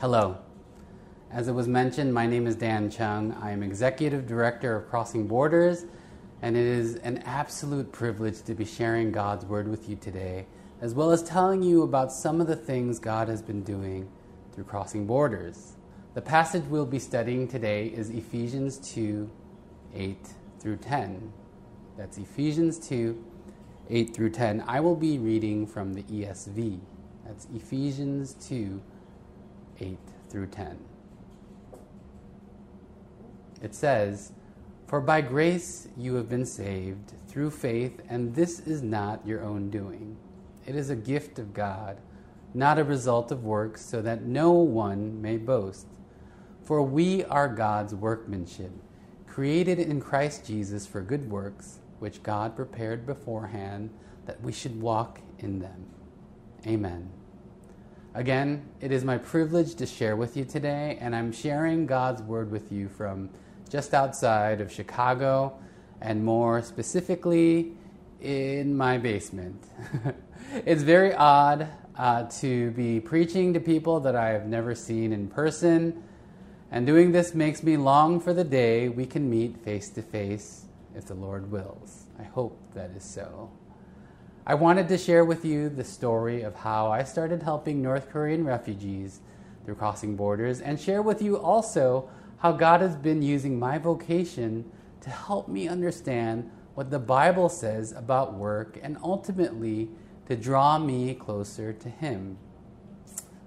Hello. As it was mentioned, my name is Dan Chung. I am Executive Director of Crossing Borders, and it is an absolute privilege to be sharing God's Word with you today, as well as telling you about some of the things God has been doing through Crossing Borders. The passage we'll be studying today is Ephesians 2 8 through 10. That's Ephesians 2 8 through 10. I will be reading from the ESV. That's Ephesians 2 8 through 10. It says, For by grace you have been saved through faith, and this is not your own doing. It is a gift of God, not a result of works, so that no one may boast. For we are God's workmanship, created in Christ Jesus for good works, which God prepared beforehand that we should walk in them. Amen. Again, it is my privilege to share with you today, and I'm sharing God's Word with you from just outside of Chicago, and more specifically in my basement. it's very odd uh, to be preaching to people that I have never seen in person, and doing this makes me long for the day we can meet face to face if the Lord wills. I hope that is so. I wanted to share with you the story of how I started helping North Korean refugees through crossing borders and share with you also how God has been using my vocation to help me understand what the Bible says about work and ultimately to draw me closer to Him.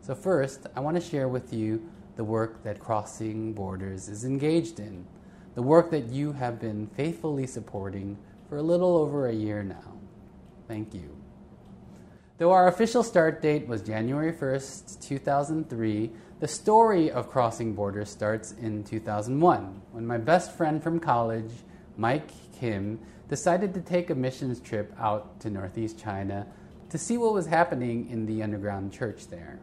So, first, I want to share with you the work that Crossing Borders is engaged in, the work that you have been faithfully supporting for a little over a year now. Thank you. Though our official start date was January 1st, 2003, the story of Crossing Borders starts in 2001 when my best friend from college, Mike Kim, decided to take a missions trip out to Northeast China to see what was happening in the underground church there.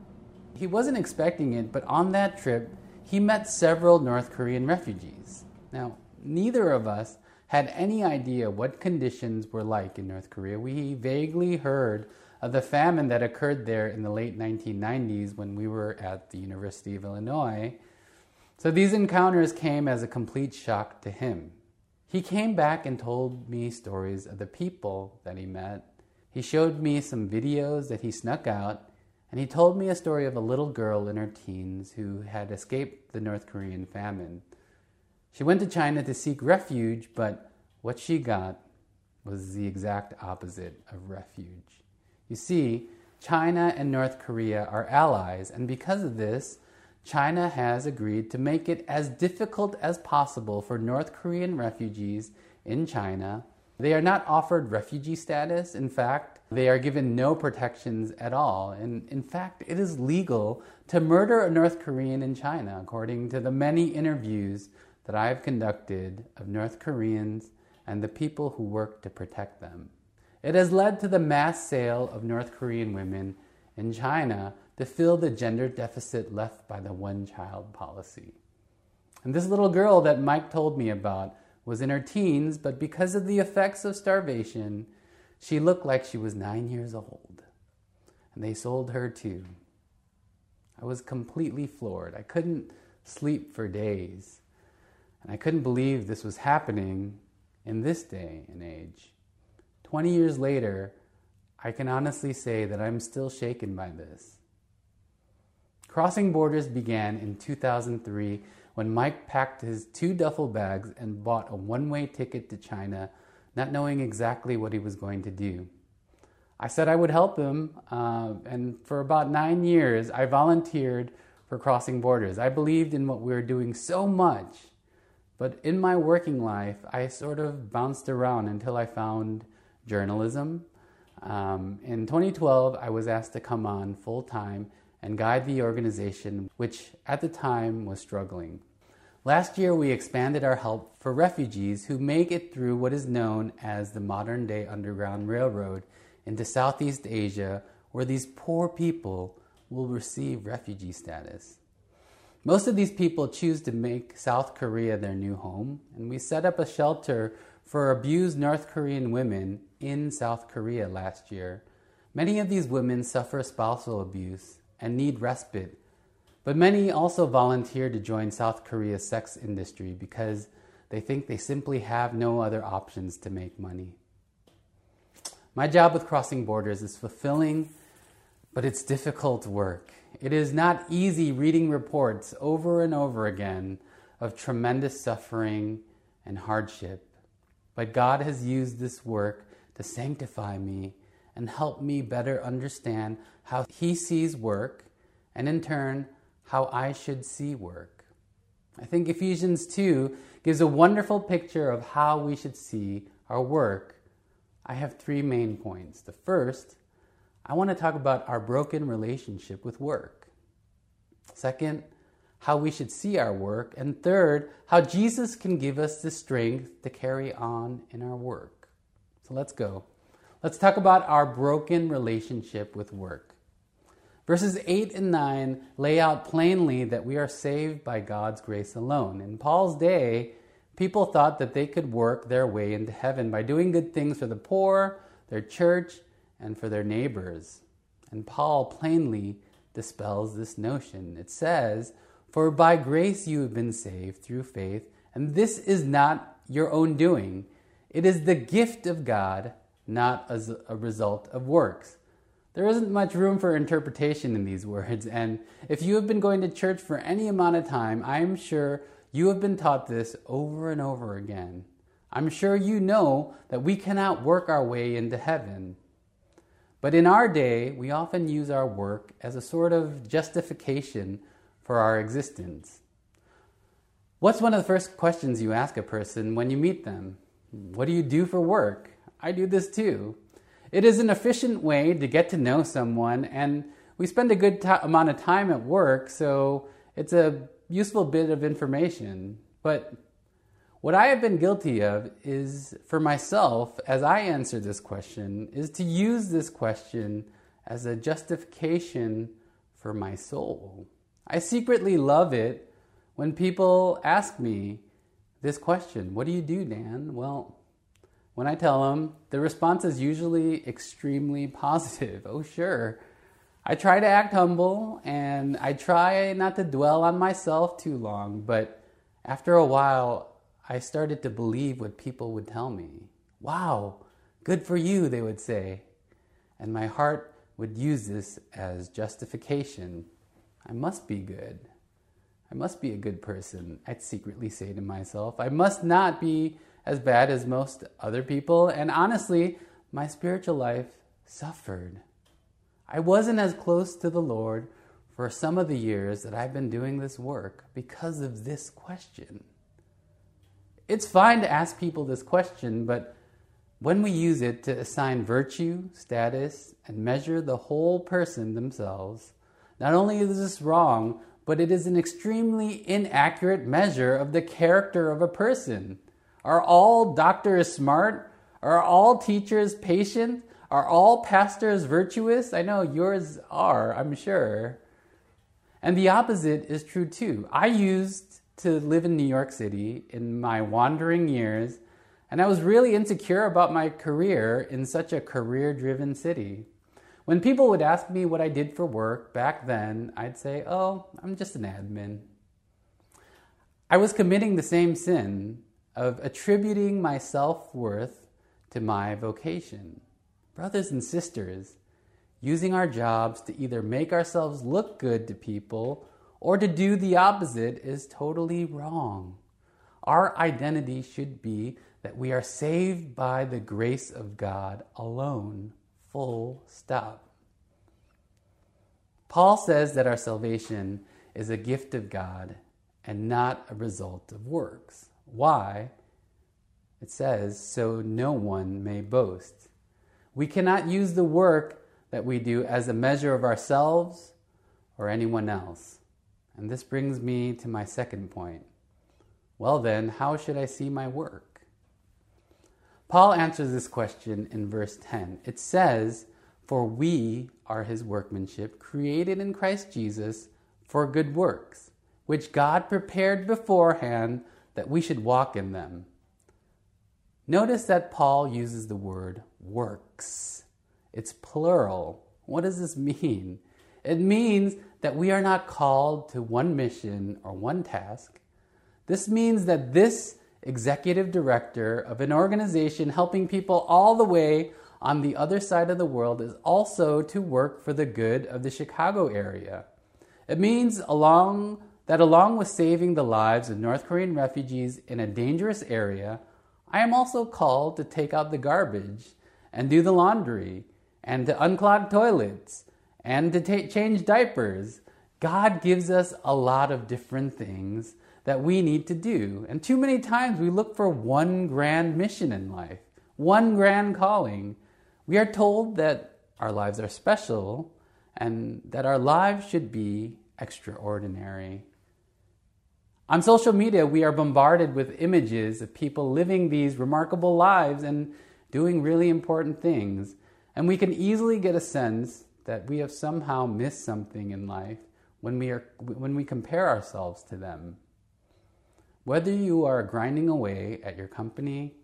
He wasn't expecting it, but on that trip, he met several North Korean refugees. Now, neither of us had any idea what conditions were like in North Korea. We vaguely heard of the famine that occurred there in the late 1990s when we were at the University of Illinois. So these encounters came as a complete shock to him. He came back and told me stories of the people that he met. He showed me some videos that he snuck out, and he told me a story of a little girl in her teens who had escaped the North Korean famine. She went to China to seek refuge, but what she got was the exact opposite of refuge. You see, China and North Korea are allies, and because of this, China has agreed to make it as difficult as possible for North Korean refugees in China. They are not offered refugee status. In fact, they are given no protections at all. And in fact, it is legal to murder a North Korean in China, according to the many interviews that I have conducted of North Koreans and the people who work to protect them. It has led to the mass sale of North Korean women in China to fill the gender deficit left by the one child policy. And this little girl that Mike told me about was in her teens, but because of the effects of starvation, she looked like she was nine years old. And they sold her too. I was completely floored. I couldn't sleep for days. And I couldn't believe this was happening in this day and age. 20 years later, I can honestly say that I'm still shaken by this. Crossing Borders began in 2003 when Mike packed his two duffel bags and bought a one way ticket to China, not knowing exactly what he was going to do. I said I would help him, uh, and for about nine years, I volunteered for Crossing Borders. I believed in what we were doing so much but in my working life, I sort of bounced around until I found journalism. Um, in 2012, I was asked to come on full time and guide the organization, which at the time was struggling. Last year, we expanded our help for refugees who make it through what is known as the modern day Underground Railroad into Southeast Asia, where these poor people will receive refugee status. Most of these people choose to make South Korea their new home, and we set up a shelter for abused North Korean women in South Korea last year. Many of these women suffer spousal abuse and need respite, But many also volunteer to join South Korea's sex industry because they think they simply have no other options to make money. My job with Crossing Borders is fulfilling, but it's difficult work. It is not easy reading reports over and over again of tremendous suffering and hardship. But God has used this work to sanctify me and help me better understand how He sees work and, in turn, how I should see work. I think Ephesians 2 gives a wonderful picture of how we should see our work. I have three main points. The first, I want to talk about our broken relationship with work. Second, how we should see our work. And third, how Jesus can give us the strength to carry on in our work. So let's go. Let's talk about our broken relationship with work. Verses 8 and 9 lay out plainly that we are saved by God's grace alone. In Paul's day, people thought that they could work their way into heaven by doing good things for the poor, their church, and for their neighbors. And Paul plainly dispels this notion. It says, For by grace you have been saved through faith, and this is not your own doing. It is the gift of God, not as a result of works. There isn't much room for interpretation in these words, and if you have been going to church for any amount of time, I am sure you have been taught this over and over again. I'm sure you know that we cannot work our way into heaven. But in our day, we often use our work as a sort of justification for our existence. What's one of the first questions you ask a person when you meet them? What do you do for work? I do this too. It is an efficient way to get to know someone, and we spend a good t- amount of time at work, so it's a useful bit of information. But what I have been guilty of is for myself, as I answer this question, is to use this question as a justification for my soul. I secretly love it when people ask me this question What do you do, Dan? Well, when I tell them, the response is usually extremely positive. Oh, sure. I try to act humble and I try not to dwell on myself too long, but after a while, I started to believe what people would tell me. Wow, good for you, they would say. And my heart would use this as justification. I must be good. I must be a good person, I'd secretly say to myself. I must not be as bad as most other people. And honestly, my spiritual life suffered. I wasn't as close to the Lord for some of the years that I've been doing this work because of this question. It's fine to ask people this question, but when we use it to assign virtue, status, and measure the whole person themselves, not only is this wrong, but it is an extremely inaccurate measure of the character of a person. Are all doctors smart? Are all teachers patient? Are all pastors virtuous? I know yours are, I'm sure. And the opposite is true too. I used to live in New York City in my wandering years, and I was really insecure about my career in such a career driven city. When people would ask me what I did for work back then, I'd say, Oh, I'm just an admin. I was committing the same sin of attributing my self worth to my vocation. Brothers and sisters, using our jobs to either make ourselves look good to people or to do the opposite is totally wrong. Our identity should be that we are saved by the grace of God alone, full stop. Paul says that our salvation is a gift of God and not a result of works. Why? It says, so no one may boast. We cannot use the work that we do as a measure of ourselves or anyone else. And this brings me to my second point. Well, then, how should I see my work? Paul answers this question in verse 10. It says, For we are his workmanship, created in Christ Jesus for good works, which God prepared beforehand that we should walk in them. Notice that Paul uses the word works. It's plural. What does this mean? It means that we are not called to one mission or one task. This means that this executive director of an organization helping people all the way on the other side of the world is also to work for the good of the Chicago area. It means along that along with saving the lives of North Korean refugees in a dangerous area, I am also called to take out the garbage and do the laundry and to unclog toilets and to change diapers. God gives us a lot of different things that we need to do. And too many times we look for one grand mission in life, one grand calling. We are told that our lives are special and that our lives should be extraordinary. On social media, we are bombarded with images of people living these remarkable lives and doing really important things. And we can easily get a sense that we have somehow missed something in life when we, are, when we compare ourselves to them. Whether you are grinding away at your company,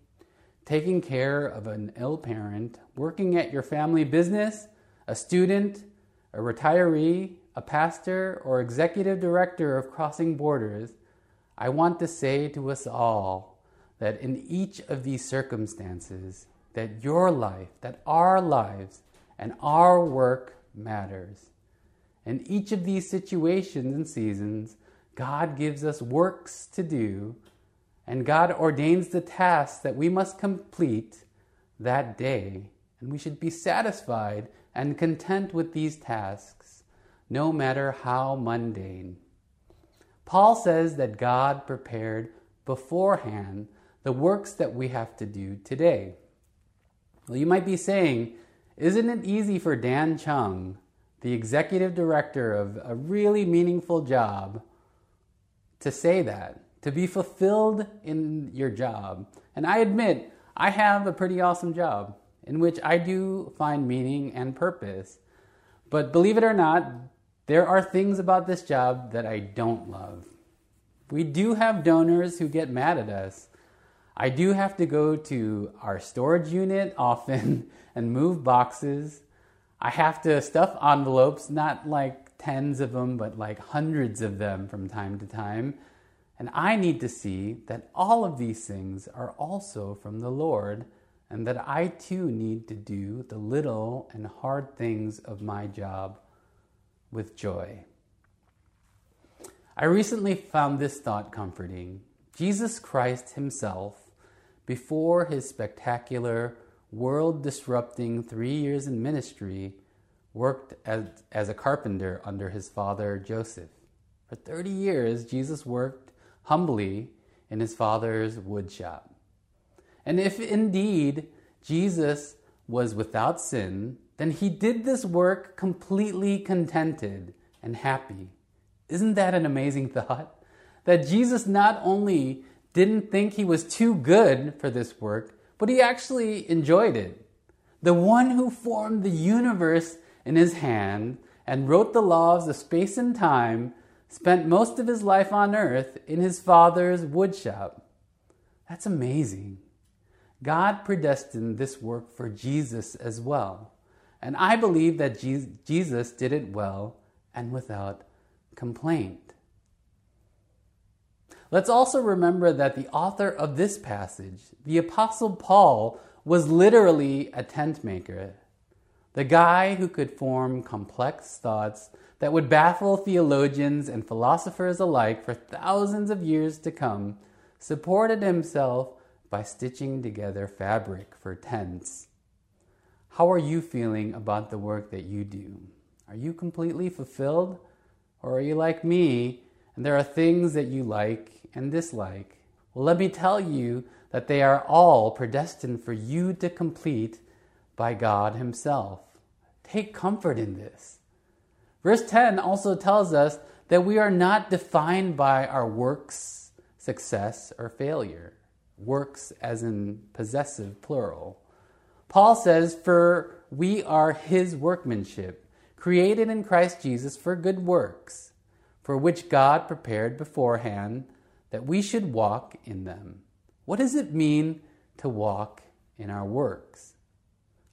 taking care of an ill parent, working at your family business, a student, a retiree, a pastor, or executive director of Crossing Borders, I want to say to us all that in each of these circumstances, that your life, that our lives, and our work matters. In each of these situations and seasons, God gives us works to do, and God ordains the tasks that we must complete that day. And we should be satisfied and content with these tasks, no matter how mundane. Paul says that God prepared beforehand the works that we have to do today. Well, you might be saying, isn't it easy for Dan Chung, the executive director of a really meaningful job, to say that, to be fulfilled in your job? And I admit, I have a pretty awesome job in which I do find meaning and purpose. But believe it or not, there are things about this job that I don't love. We do have donors who get mad at us. I do have to go to our storage unit often and move boxes. I have to stuff envelopes, not like tens of them, but like hundreds of them from time to time. And I need to see that all of these things are also from the Lord and that I too need to do the little and hard things of my job with joy. I recently found this thought comforting. Jesus Christ Himself, before His spectacular, world disrupting three years in ministry, worked as, as a carpenter under his father Joseph. For 30 years, Jesus worked humbly in his father's woodshop. And if indeed Jesus was without sin, then he did this work completely contented and happy. Isn't that an amazing thought? That Jesus not only didn't think he was too good for this work, but he actually enjoyed it. The one who formed the universe in his hand and wrote the laws of space and time spent most of his life on earth in his father's woodshop. That's amazing. God predestined this work for Jesus as well. And I believe that Jesus did it well and without complaint. Let's also remember that the author of this passage, the Apostle Paul, was literally a tent maker. The guy who could form complex thoughts that would baffle theologians and philosophers alike for thousands of years to come supported himself by stitching together fabric for tents. How are you feeling about the work that you do? Are you completely fulfilled? Or are you like me and there are things that you like and dislike? Well, let me tell you that they are all predestined for you to complete by God Himself. Take comfort in this. Verse 10 also tells us that we are not defined by our works, success, or failure works as in possessive plural. Paul says, For we are his workmanship, created in Christ Jesus for good works, for which God prepared beforehand that we should walk in them. What does it mean to walk in our works?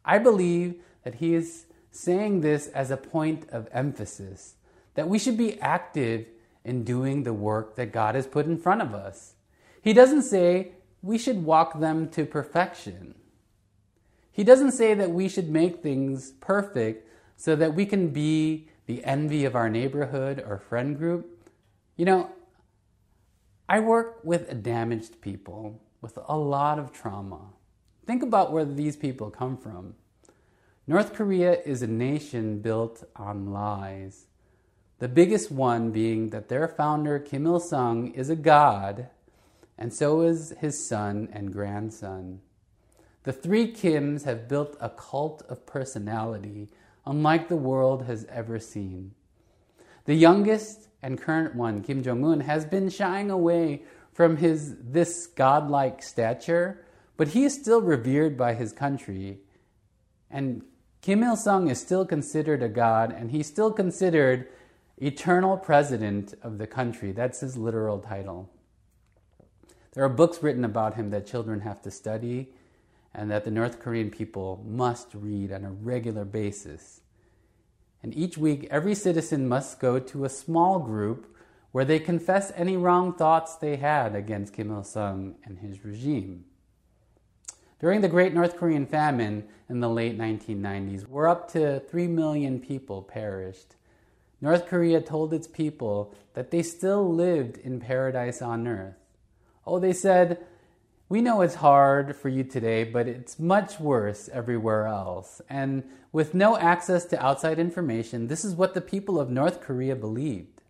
I believe that he is saying this as a point of emphasis that we should be active in doing the work that God has put in front of us. He doesn't say we should walk them to perfection. He doesn't say that we should make things perfect so that we can be the envy of our neighborhood or friend group. You know, I work with damaged people with a lot of trauma. Think about where these people come from. North Korea is a nation built on lies. The biggest one being that their founder, Kim Il sung, is a god, and so is his son and grandson. The three Kims have built a cult of personality unlike the world has ever seen. The youngest and current one, Kim Jong un, has been shying away from his this godlike stature, but he is still revered by his country. And Kim Il sung is still considered a god, and he's still considered eternal president of the country. That's his literal title. There are books written about him that children have to study and that the North Korean people must read on a regular basis. And each week, every citizen must go to a small group where they confess any wrong thoughts they had against Kim Il sung and his regime. During the Great North Korean famine in the late 1990s, where up to 3 million people perished, North Korea told its people that they still lived in paradise on earth. Oh, they said, we know it's hard for you today, but it's much worse everywhere else. And with no access to outside information, this is what the people of North Korea believed.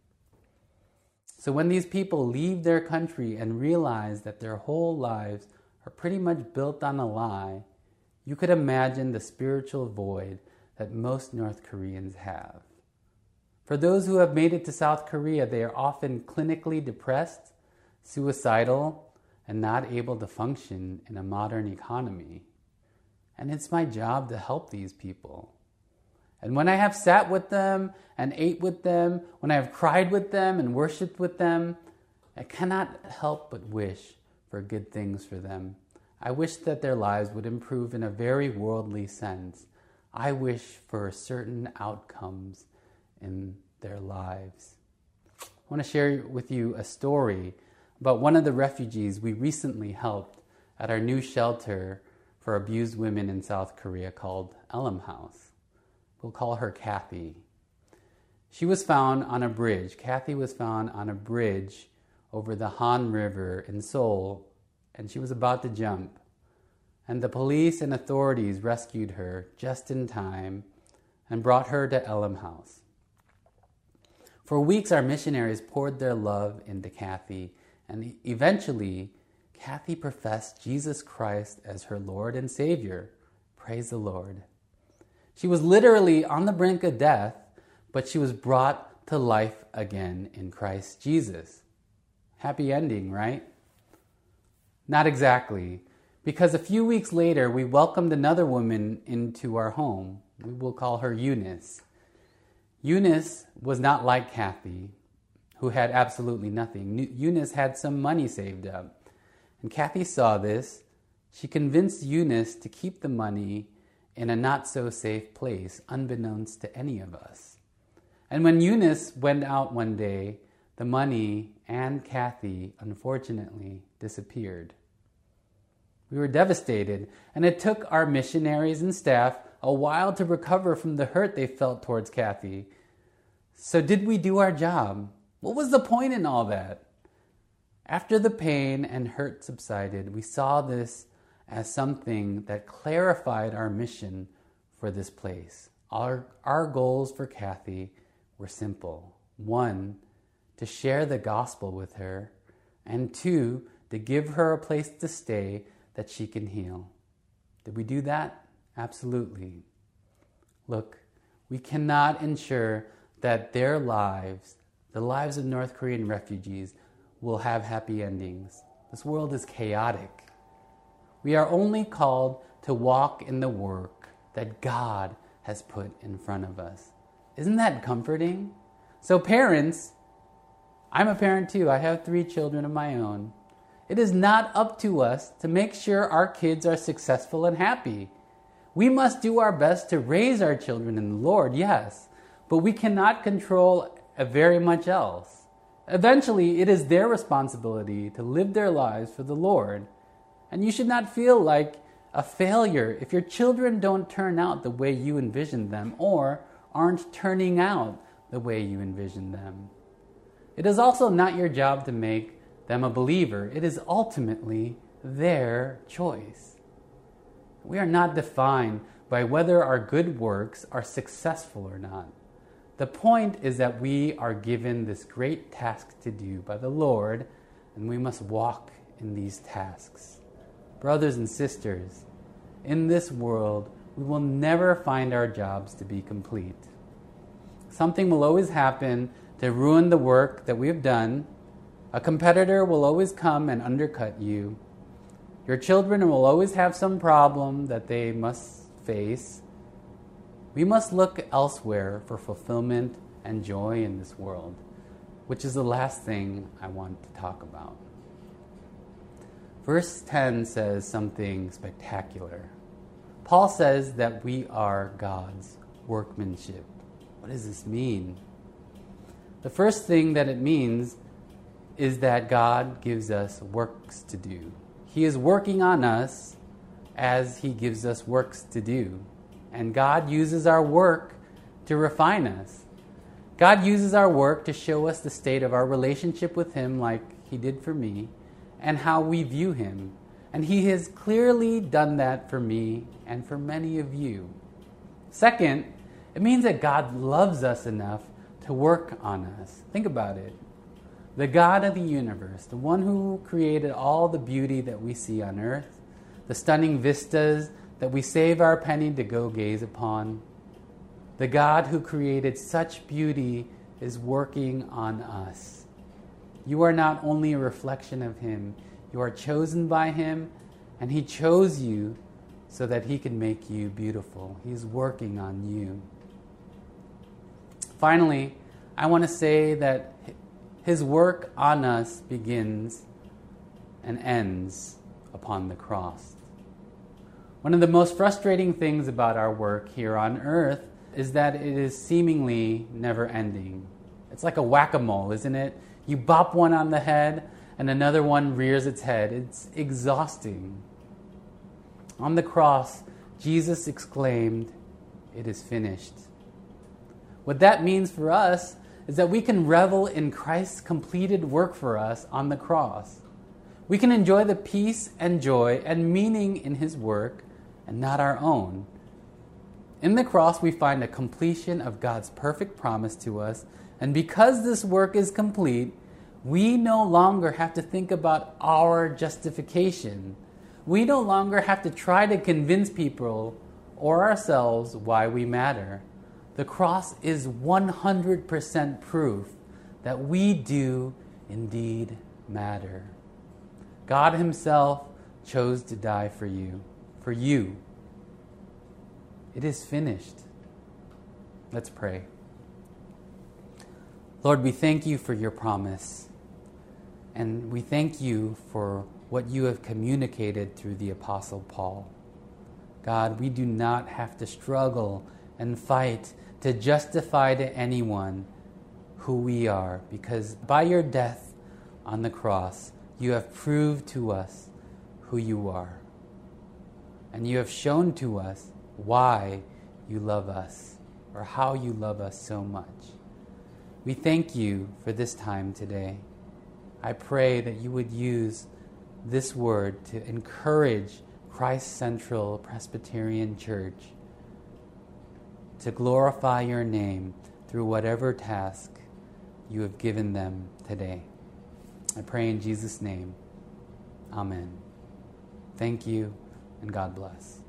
So when these people leave their country and realize that their whole lives are pretty much built on a lie, you could imagine the spiritual void that most North Koreans have. For those who have made it to South Korea, they are often clinically depressed, suicidal, and not able to function in a modern economy. And it's my job to help these people. And when I have sat with them and ate with them, when I have cried with them and worshiped with them, I cannot help but wish for good things for them. I wish that their lives would improve in a very worldly sense. I wish for certain outcomes in their lives. I want to share with you a story about one of the refugees we recently helped at our new shelter for abused women in South Korea called Elim House. We'll call her Kathy. She was found on a bridge. Kathy was found on a bridge over the Han River in Seoul, and she was about to jump. And the police and authorities rescued her just in time and brought her to Elim House. For weeks, our missionaries poured their love into Kathy and eventually, Kathy professed Jesus Christ as her Lord and Savior. Praise the Lord. She was literally on the brink of death, but she was brought to life again in Christ Jesus. Happy ending, right? Not exactly, because a few weeks later we welcomed another woman into our home. We will call her Eunice. Eunice was not like Kathy who had absolutely nothing. Eunice had some money saved up. And Kathy saw this. She convinced Eunice to keep the money in a not so safe place, unbeknownst to any of us. And when Eunice went out one day, the money and Kathy, unfortunately, disappeared. We were devastated, and it took our missionaries and staff a while to recover from the hurt they felt towards Kathy. So, did we do our job? What was the point in all that? After the pain and hurt subsided, we saw this as something that clarified our mission for this place. Our, our goals for Kathy were simple one, to share the gospel with her, and two, to give her a place to stay that she can heal. Did we do that? Absolutely. Look, we cannot ensure that their lives the lives of North Korean refugees will have happy endings. This world is chaotic. We are only called to walk in the work that God has put in front of us. Isn't that comforting? So, parents, I'm a parent too. I have three children of my own. It is not up to us to make sure our kids are successful and happy. We must do our best to raise our children in the Lord, yes, but we cannot control very much else. Eventually, it is their responsibility to live their lives for the Lord. And you should not feel like a failure if your children don't turn out the way you envisioned them or aren't turning out the way you envisioned them. It is also not your job to make them a believer, it is ultimately their choice. We are not defined by whether our good works are successful or not. The point is that we are given this great task to do by the Lord, and we must walk in these tasks. Brothers and sisters, in this world, we will never find our jobs to be complete. Something will always happen to ruin the work that we have done. A competitor will always come and undercut you. Your children will always have some problem that they must face. We must look elsewhere for fulfillment and joy in this world, which is the last thing I want to talk about. Verse 10 says something spectacular. Paul says that we are God's workmanship. What does this mean? The first thing that it means is that God gives us works to do. He is working on us as He gives us works to do. And God uses our work to refine us. God uses our work to show us the state of our relationship with Him, like He did for me, and how we view Him. And He has clearly done that for me and for many of you. Second, it means that God loves us enough to work on us. Think about it. The God of the universe, the one who created all the beauty that we see on earth, the stunning vistas that we save our penny to go gaze upon, the God who created such beauty is working on us. You are not only a reflection of Him, you are chosen by Him, and He chose you so that He can make you beautiful. He's working on you. Finally, I want to say that his work on us begins and ends upon the cross. One of the most frustrating things about our work here on earth is that it is seemingly never ending. It's like a whack a mole, isn't it? You bop one on the head and another one rears its head. It's exhausting. On the cross, Jesus exclaimed, It is finished. What that means for us is that we can revel in Christ's completed work for us on the cross. We can enjoy the peace and joy and meaning in his work and not our own. In the cross, we find a completion of God's perfect promise to us, and because this work is complete, we no longer have to think about our justification. We no longer have to try to convince people or ourselves why we matter. The cross is 100% proof that we do indeed matter. God Himself chose to die for you, for you. It is finished. Let's pray. Lord, we thank you for your promise, and we thank you for what you have communicated through the Apostle Paul. God, we do not have to struggle and fight to justify to anyone who we are, because by your death on the cross, you have proved to us who you are. And you have shown to us why you love us or how you love us so much. We thank you for this time today. I pray that you would use this word to encourage Christ Central Presbyterian Church to glorify your name through whatever task you have given them today. I pray in Jesus' name. Amen. Thank you, and God bless.